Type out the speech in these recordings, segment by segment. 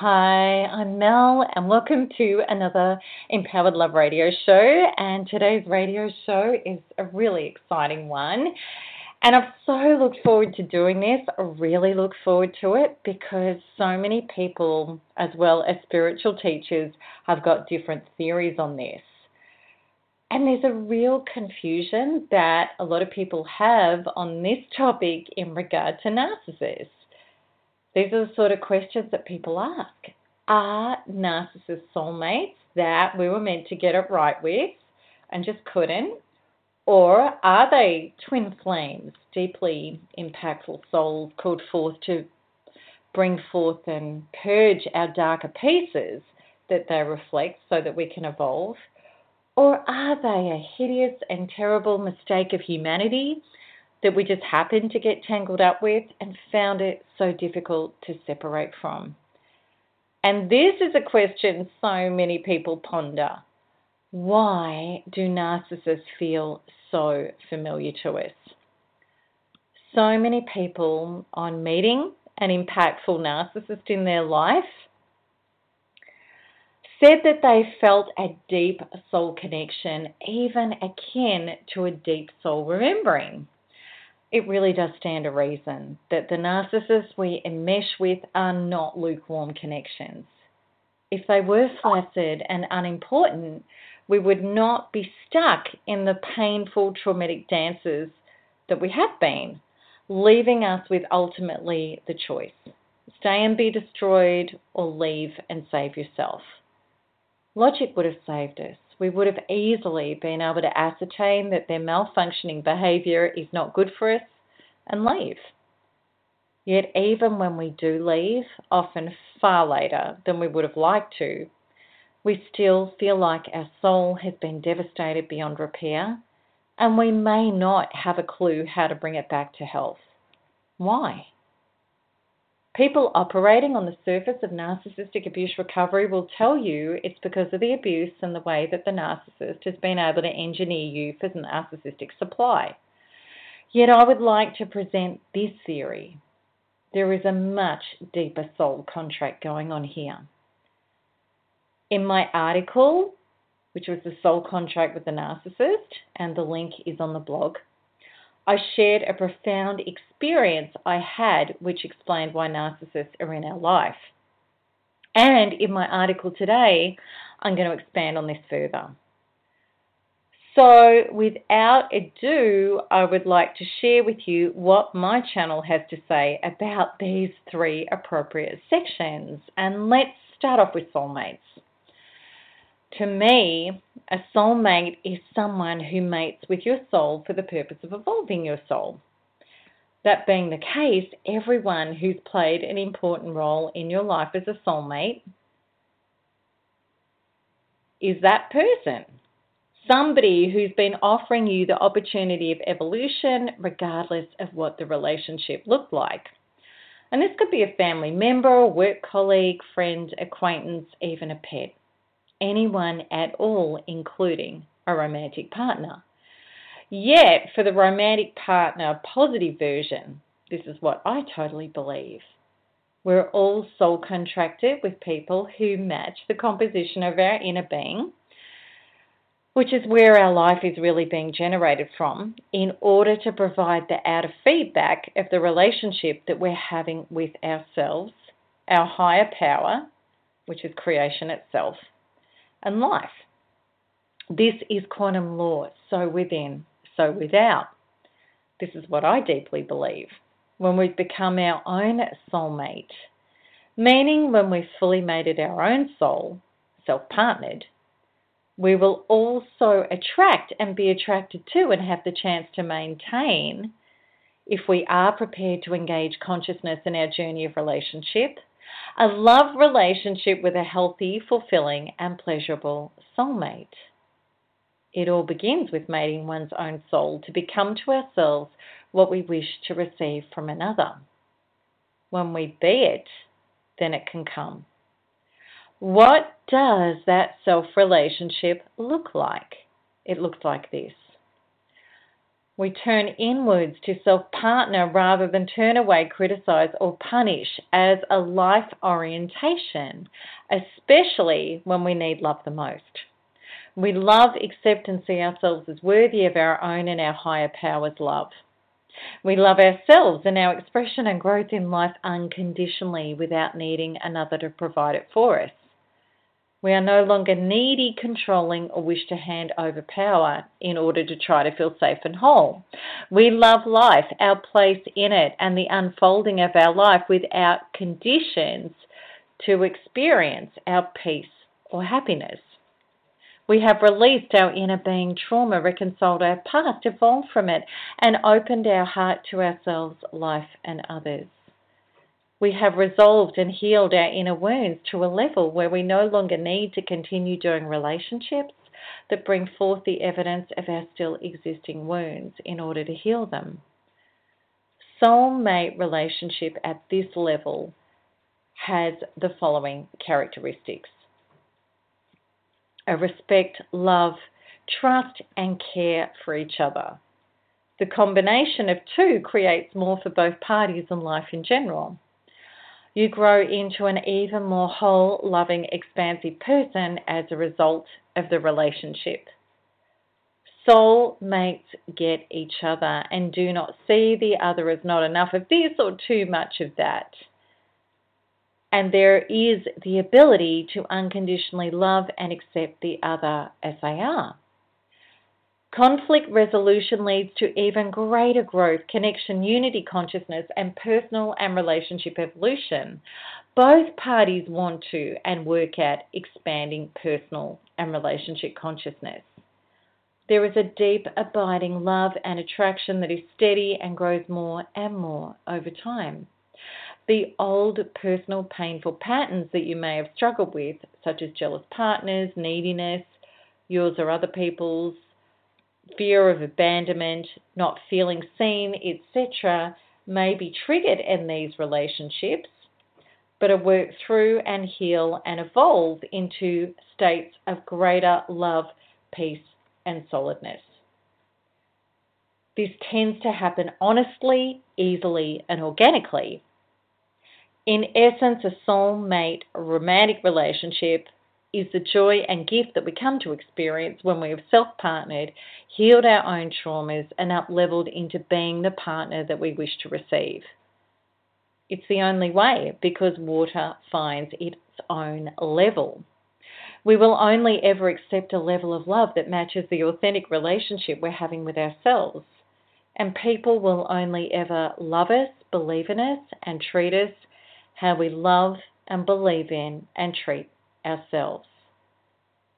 Hi, I'm Mel, and welcome to another Empowered Love radio show. And today's radio show is a really exciting one. And I've so looked forward to doing this. I really look forward to it because so many people, as well as spiritual teachers, have got different theories on this. And there's a real confusion that a lot of people have on this topic in regard to narcissists. These are the sort of questions that people ask. Are narcissists soulmates that we were meant to get it right with and just couldn't? Or are they twin flames, deeply impactful souls called forth to bring forth and purge our darker pieces that they reflect so that we can evolve? Or are they a hideous and terrible mistake of humanity that we just happened to get tangled up with and found it so difficult to separate from? And this is a question so many people ponder. Why do narcissists feel so familiar to us? So many people on meeting an impactful narcissist in their life said that they felt a deep soul connection, even akin to a deep soul remembering. It really does stand to reason that the narcissists we enmesh with are not lukewarm connections. If they were flaccid and unimportant, we would not be stuck in the painful, traumatic dances that we have been, leaving us with ultimately the choice stay and be destroyed, or leave and save yourself. Logic would have saved us. We would have easily been able to ascertain that their malfunctioning behaviour is not good for us and leave. Yet, even when we do leave, often far later than we would have liked to, we still feel like our soul has been devastated beyond repair and we may not have a clue how to bring it back to health. Why? People operating on the surface of narcissistic abuse recovery will tell you it's because of the abuse and the way that the narcissist has been able to engineer you for the narcissistic supply. Yet I would like to present this theory. There is a much deeper soul contract going on here. In my article, which was the soul contract with the narcissist, and the link is on the blog, I shared a profound experience I had which explained why narcissists are in our life. And in my article today, I'm going to expand on this further. So, without ado, I would like to share with you what my channel has to say about these three appropriate sections. And let's start off with soulmates. To me, a soulmate is someone who mates with your soul for the purpose of evolving your soul. That being the case, everyone who's played an important role in your life as a soulmate is that person. Somebody who's been offering you the opportunity of evolution, regardless of what the relationship looked like. And this could be a family member, work colleague, friend, acquaintance, even a pet anyone at all, including a romantic partner. Yet, for the romantic partner positive version, this is what I totally believe. We're all soul contracted with people who match the composition of our inner being. which is where our life is really being generated from, in order to provide the outer feedback of the relationship that we're having with ourselves, our higher power, which is creation itself, and life. This is quantum law, so within, so without. This is what I deeply believe. When we've become our own soulmate, meaning when we've fully made it our own soul, self partnered, we will also attract and be attracted to and have the chance to maintain if we are prepared to engage consciousness in our journey of relationship, a love relationship with a healthy, fulfilling, and pleasurable soulmate. It all begins with mating one's own soul to become to ourselves what we wish to receive from another. When we be it, then it can come. What does that self relationship look like? It looks like this. We turn inwards to self partner rather than turn away, criticize, or punish as a life orientation, especially when we need love the most. We love, accept, and see ourselves as worthy of our own and our higher powers' love. We love ourselves and our expression and growth in life unconditionally without needing another to provide it for us. We are no longer needy, controlling, or wish to hand over power in order to try to feel safe and whole. We love life, our place in it, and the unfolding of our life without conditions to experience our peace or happiness. We have released our inner being trauma, reconciled our past, evolved from it, and opened our heart to ourselves, life, and others. We have resolved and healed our inner wounds to a level where we no longer need to continue doing relationships that bring forth the evidence of our still existing wounds in order to heal them. Soulmate relationship at this level has the following characteristics a respect, love, trust, and care for each other. The combination of two creates more for both parties and life in general you grow into an even more whole, loving, expansive person as a result of the relationship. Soul mates get each other and do not see the other as not enough of this or too much of that. And there is the ability to unconditionally love and accept the other as they are. Conflict resolution leads to even greater growth, connection, unity, consciousness, and personal and relationship evolution. Both parties want to and work at expanding personal and relationship consciousness. There is a deep, abiding love and attraction that is steady and grows more and more over time. The old personal painful patterns that you may have struggled with, such as jealous partners, neediness, yours or other people's, fear of abandonment, not feeling seen, etc., may be triggered in these relationships, but are worked through and heal and evolve into states of greater love, peace, and solidness. This tends to happen honestly, easily, and organically. In essence, a soulmate romantic relationship is the joy and gift that we come to experience when we have self partnered, healed our own traumas, and up leveled into being the partner that we wish to receive. It's the only way because water finds its own level. We will only ever accept a level of love that matches the authentic relationship we're having with ourselves. And people will only ever love us, believe in us, and treat us how we love and believe in and treat ourselves.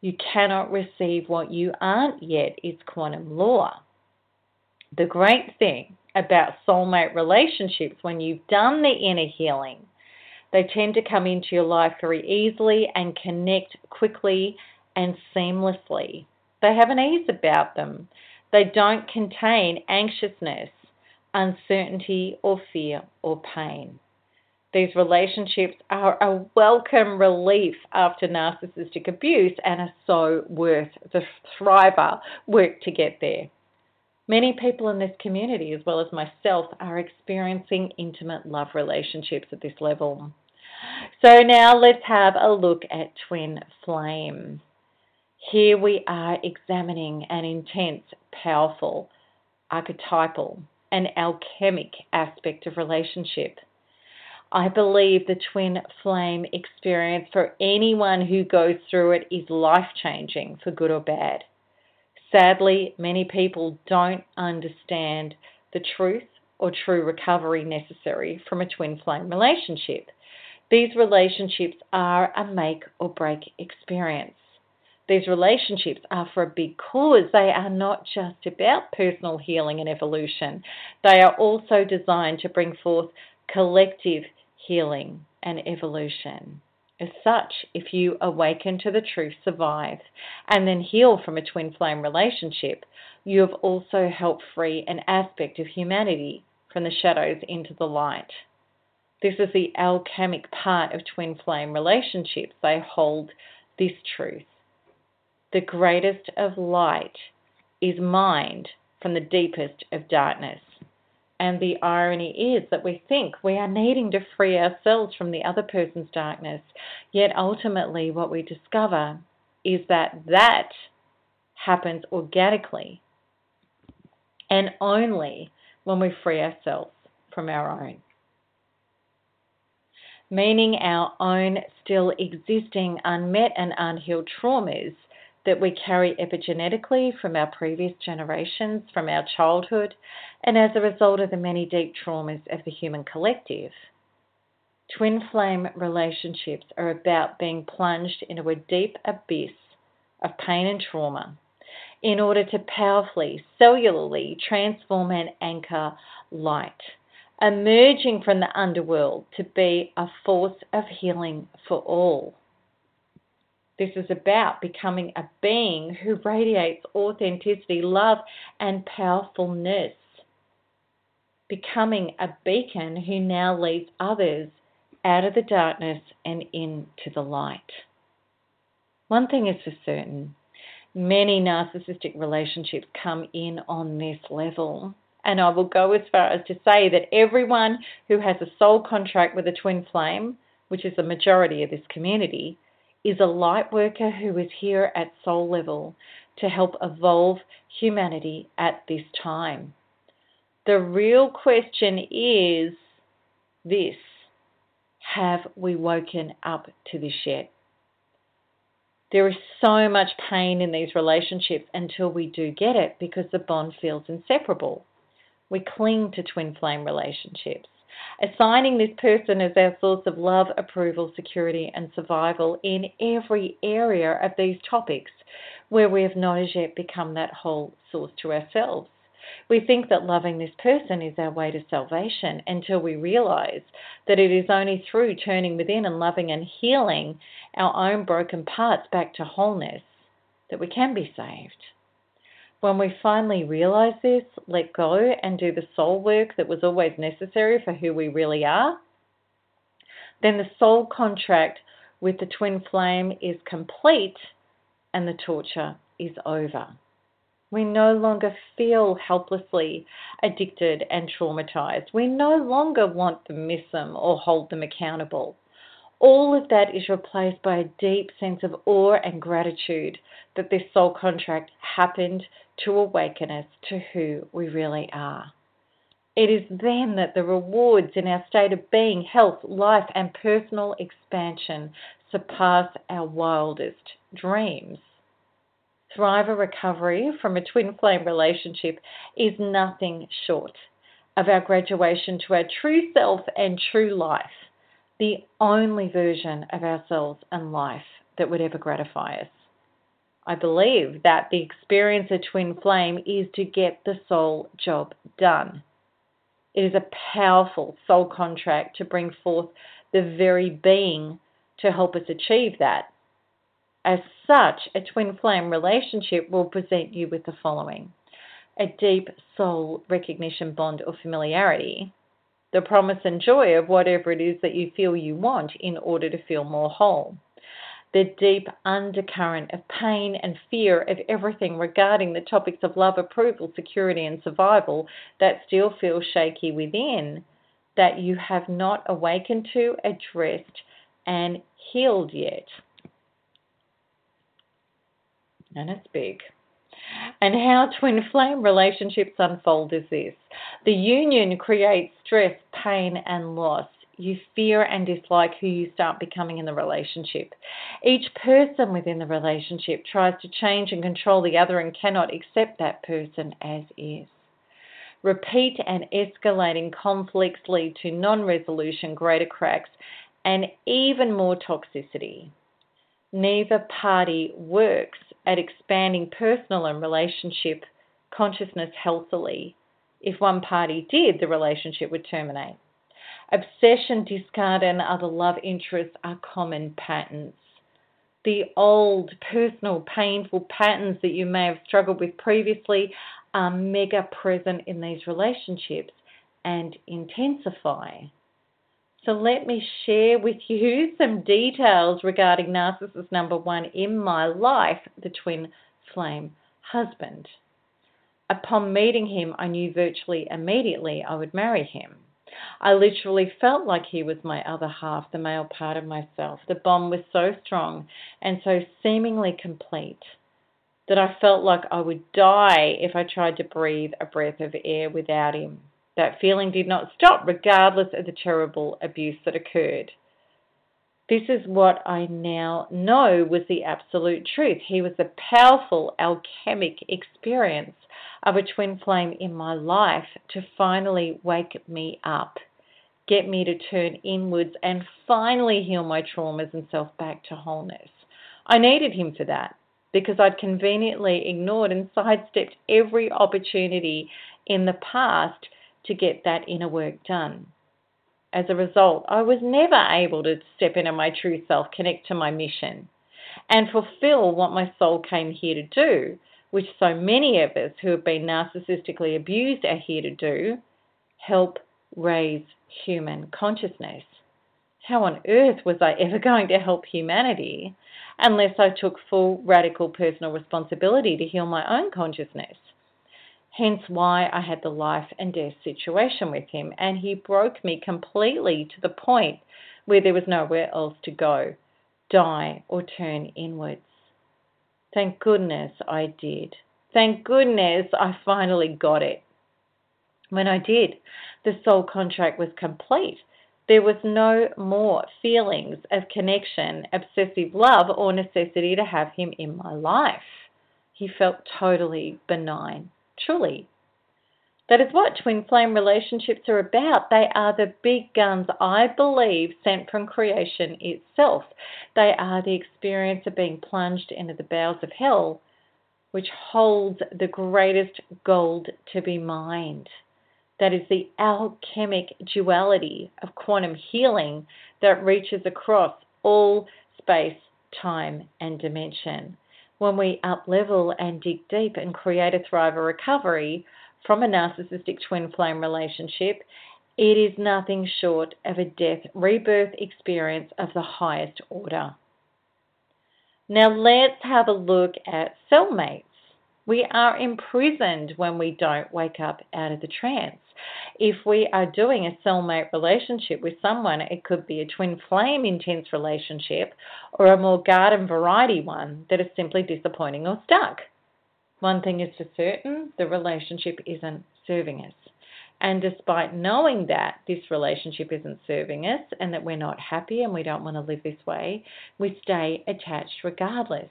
You cannot receive what you aren't yet, it's quantum law. The great thing about soulmate relationships, when you've done the inner healing, they tend to come into your life very easily and connect quickly and seamlessly. They have an ease about them. They don't contain anxiousness, uncertainty, or fear or pain. These relationships are a welcome relief after narcissistic abuse and are so worth the thriver work to get there. Many people in this community, as well as myself, are experiencing intimate love relationships at this level. So now let's have a look at twin flame. Here we are examining an intense, powerful, archetypal, and alchemic aspect of relationship. I believe the twin flame experience for anyone who goes through it is life changing for good or bad. Sadly, many people don't understand the truth or true recovery necessary from a twin flame relationship. These relationships are a make or break experience. These relationships are for a big cause. They are not just about personal healing and evolution, they are also designed to bring forth collective healing and evolution. As such, if you awaken to the truth, survive, and then heal from a twin flame relationship, you have also helped free an aspect of humanity from the shadows into the light. This is the alchemic part of twin flame relationships. They hold this truth. The greatest of light is mined from the deepest of darkness. And the irony is that we think we are needing to free ourselves from the other person's darkness, yet ultimately, what we discover is that that happens organically and only when we free ourselves from our own. Meaning our own still existing unmet and unhealed traumas that we carry epigenetically from our previous generations, from our childhood, and as a result of the many deep traumas of the human collective. Twin flame relationships are about being plunged into a deep abyss of pain and trauma in order to powerfully, cellularly transform and anchor light, emerging from the underworld to be a force of healing for all. This is about becoming a being who radiates authenticity, love, and powerfulness. Becoming a beacon who now leads others out of the darkness and into the light. One thing is for certain many narcissistic relationships come in on this level. And I will go as far as to say that everyone who has a soul contract with a twin flame, which is the majority of this community, is a light worker who is here at soul level to help evolve humanity at this time. The real question is this Have we woken up to this yet? There is so much pain in these relationships until we do get it because the bond feels inseparable. We cling to twin flame relationships assigning this person as our source of love, approval, security, and survival in every area of these topics where we have not as yet become that whole source to ourselves. We think that loving this person is our way to salvation until we realize that it is only through turning within and loving and healing our own broken parts back to wholeness that we can be saved. When we finally realize this, let go, and do the soul work that was always necessary for who we really are, then the soul contract with the twin flame is complete and the torture is over. We no longer feel helplessly addicted and traumatized. We no longer want to miss them or hold them accountable all of that is replaced by a deep sense of awe and gratitude that this soul contract happened to awaken us to who we really are. It is then that the rewards in our state of being, health, life, and personal expansion surpass our wildest dreams. Thriver recovery from a twin flame relationship is nothing short of our graduation to our true self and true life the only version of ourselves and life that would ever gratify us. I believe that the experience of twin flame is to get the soul job done. It is a powerful soul contract to bring forth the very being to help us achieve that. As such, a twin flame relationship will present you with the following a deep soul recognition bond or familiarity, the promise and joy of whatever it is that you feel you want in order to feel more whole. The deep undercurrent of pain and fear of everything regarding the topics of love, approval, security, and survival that still feels shaky within, that you have not awakened to, addressed, and healed yet. And it's big. And how twin flame relationships unfold is this the union creates stress, pain, and loss. You fear and dislike who you start becoming in the relationship. Each person within the relationship tries to change and control the other and cannot accept that person as is. Repeat and escalating conflicts lead to non resolution, greater cracks, and even more toxicity. Neither party works at expanding personal and relationship consciousness healthily. If one party did, the relationship would terminate. Obsession, discard, and other love interests are common patterns. The old, personal, painful patterns that you may have struggled with previously are mega present in these relationships and intensify. So, let me share with you some details regarding narcissist number one in my life, the twin flame husband. Upon meeting him, I knew virtually immediately I would marry him. I literally felt like he was my other half, the male part of myself. The bond was so strong and so seemingly complete that I felt like I would die if I tried to breathe a breath of air without him. That feeling did not stop, regardless of the terrible abuse that occurred. This is what I now know was the absolute truth. He was the powerful alchemic experience of a twin flame in my life to finally wake me up, get me to turn inwards, and finally heal my traumas and self back to wholeness. I needed him for that because I'd conveniently ignored and sidestepped every opportunity in the past to get that inner work done. As a result, I was never able to step into my true self, connect to my mission, and fulfill what my soul came here to do, which so many of us who have been narcissistically abused are here to do help raise human consciousness. How on earth was I ever going to help humanity unless I took full radical personal responsibility to heal my own consciousness. Hence why I had the life and death situation with him, and he broke me completely to the point where there was nowhere else to go, die, or turn inwards. Thank goodness I did. Thank goodness I finally got it. When I did, the soul contract was complete there was no more feelings of connection, obsessive love, or necessity to have him in my life. He felt totally benign, truly. That is what twin flame relationships are about. They are the big guns, I believe, sent from creation itself. They are the experience of being plunged into the bowels of hell, which holds the greatest gold to be mined that is the alchemic duality of quantum healing that reaches across all space, time, and dimension. When we up level and dig deep and create a thriver recovery from a narcissistic twin flame relationship, it is nothing short of a death rebirth experience of the highest order. Now, let's have a look at cellmates. We are imprisoned when we don't wake up out of the trance. If we are doing a cellmate relationship with someone, it could be a twin flame intense relationship or a more garden variety one that is simply disappointing or stuck. One thing is for certain the relationship isn't serving us. And despite knowing that this relationship isn't serving us and that we're not happy and we don't want to live this way, we stay attached regardless.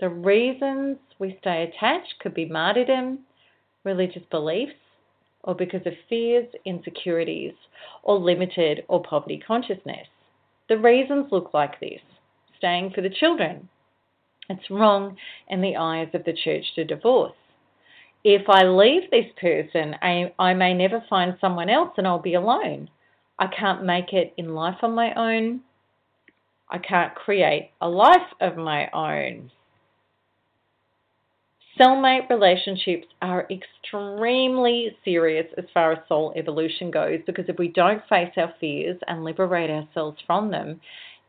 The reasons we stay attached could be martyrdom, religious beliefs, or because of fears, insecurities, or limited or poverty consciousness. The reasons look like this staying for the children. It's wrong in the eyes of the church to divorce. If I leave this person, I, I may never find someone else and I'll be alone. I can't make it in life on my own. I can't create a life of my own. Cellmate relationships are extremely serious as far as soul evolution goes because if we don't face our fears and liberate ourselves from them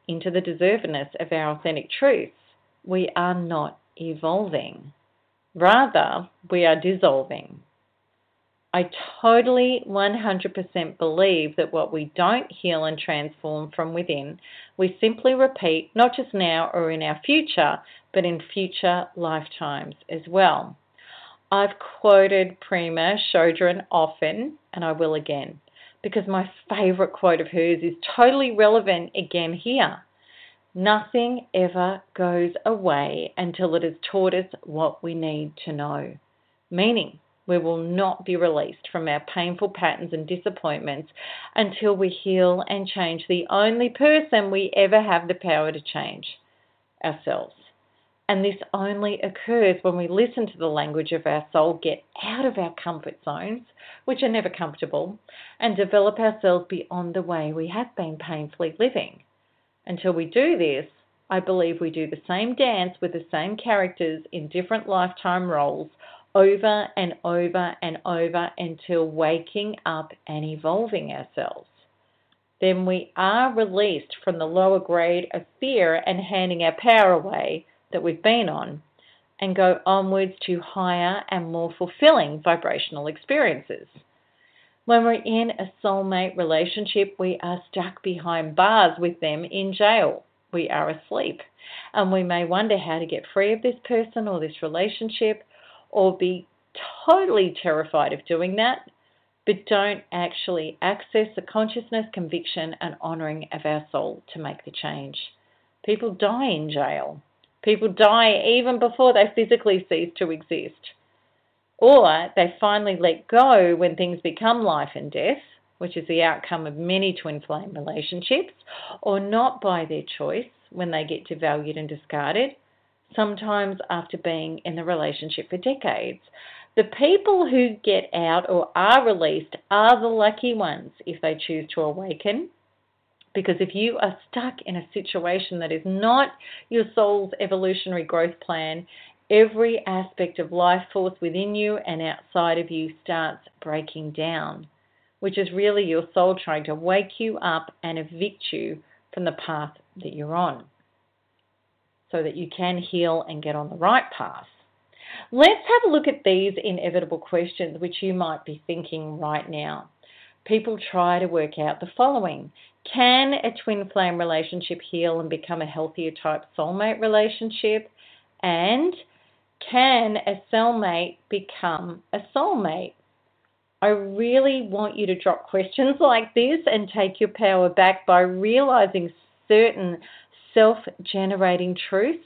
into the deservedness of our authentic truths, we are not evolving. Rather, we are dissolving. I totally 100% believe that what we don't heal and transform from within, we simply repeat, not just now or in our future, but in future lifetimes as well. I've quoted Pema Chödrön often, and I will again, because my favourite quote of hers is totally relevant again here. Nothing ever goes away until it has taught us what we need to know. Meaning, we will not be released from our painful patterns and disappointments until we heal and change the only person we ever have the power to change ourselves. And this only occurs when we listen to the language of our soul, get out of our comfort zones, which are never comfortable, and develop ourselves beyond the way we have been painfully living. Until we do this, I believe we do the same dance with the same characters in different lifetime roles over and over and over until waking up and evolving ourselves. Then we are released from the lower grade of fear and handing our power away that we've been on and go onwards to higher and more fulfilling vibrational experiences. When we're in a cellmate relationship, we are stuck behind bars with them in jail. We are asleep. And we may wonder how to get free of this person or this relationship or be totally terrified of doing that, but don't actually access the consciousness, conviction, and honoring of our soul to make the change. People die in jail. People die even before they physically cease to exist. Or they finally let go when things become life and death, which is the outcome of many twin flame relationships, or not by their choice when they get devalued and discarded, sometimes after being in the relationship for decades. The people who get out or are released are the lucky ones if they choose to awaken. Because if you are stuck in a situation that is not your soul's evolutionary growth plan, every aspect of life force within you and outside of you starts breaking down, which is really your soul trying to wake you up and evict you from the path that you're on so that you can heal and get on the right path. Let's have a look at these inevitable questions which you might be thinking right now. People try to work out the following Can a twin flame relationship heal and become a healthier type soulmate relationship? And can a cellmate become a soulmate? I really want you to drop questions like this and take your power back by realizing certain self generating truths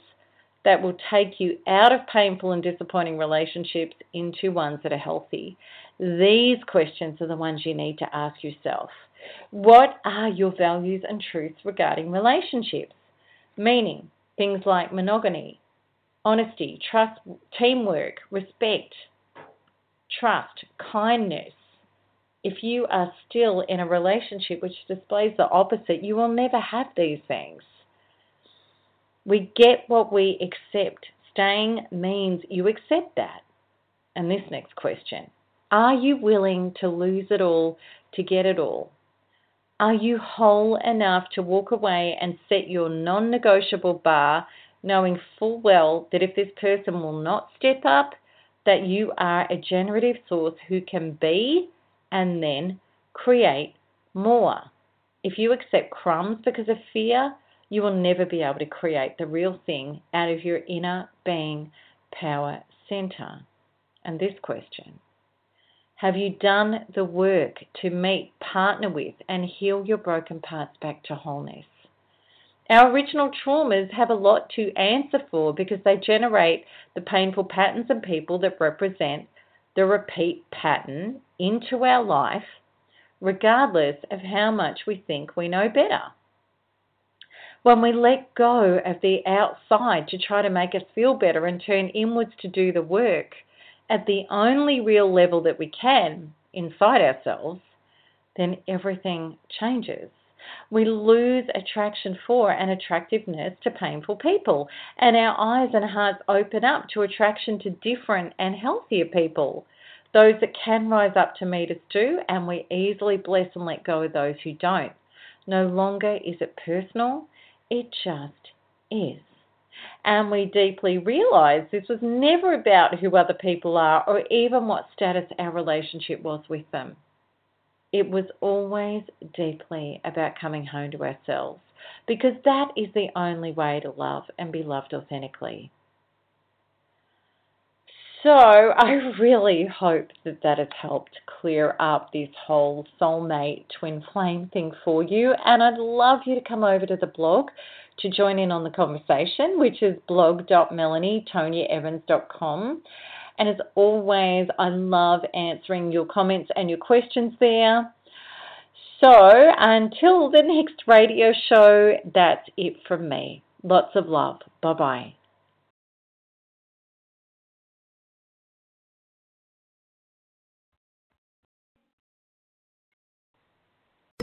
that will take you out of painful and disappointing relationships into ones that are healthy. These questions are the ones you need to ask yourself. What are your values and truths regarding relationships? Meaning things like monogamy, honesty, trust, teamwork, respect, trust, kindness. If you are still in a relationship which displays the opposite, you will never have these things. We get what we accept. Staying means you accept that. And this next question Are you willing to lose it all to get it all? Are you whole enough to walk away and set your non negotiable bar, knowing full well that if this person will not step up, that you are a generative source who can be and then create more? If you accept crumbs because of fear, you will never be able to create the real thing out of your inner being power center. And this question Have you done the work to meet, partner with, and heal your broken parts back to wholeness? Our original traumas have a lot to answer for because they generate the painful patterns and people that represent the repeat pattern into our life, regardless of how much we think we know better when we let go of the outside to try to make us feel better and turn inwards to do the work at the only real level that we can inside ourselves, then everything changes. We lose attraction for and attractiveness to painful people, and our eyes and hearts open up to attraction to different and healthier people. Those that can rise up to meet us do, and we easily bless and let go of those who don't. No longer is it personal, it just is. And we deeply realize this was never about who other people are or even what status our relationship was with them. It was always deeply about coming home to ourselves because that is the only way to love and be loved authentically. So, I really hope that that has helped clear up this whole soulmate twin flame thing for you. And I'd love you to come over to the blog to join in on the conversation, which is blog.melanietoniaevans.com. And as always, I love answering your comments and your questions there. So until the next radio show, that's it from me. Lots of love. Bye bye.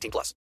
18 plus.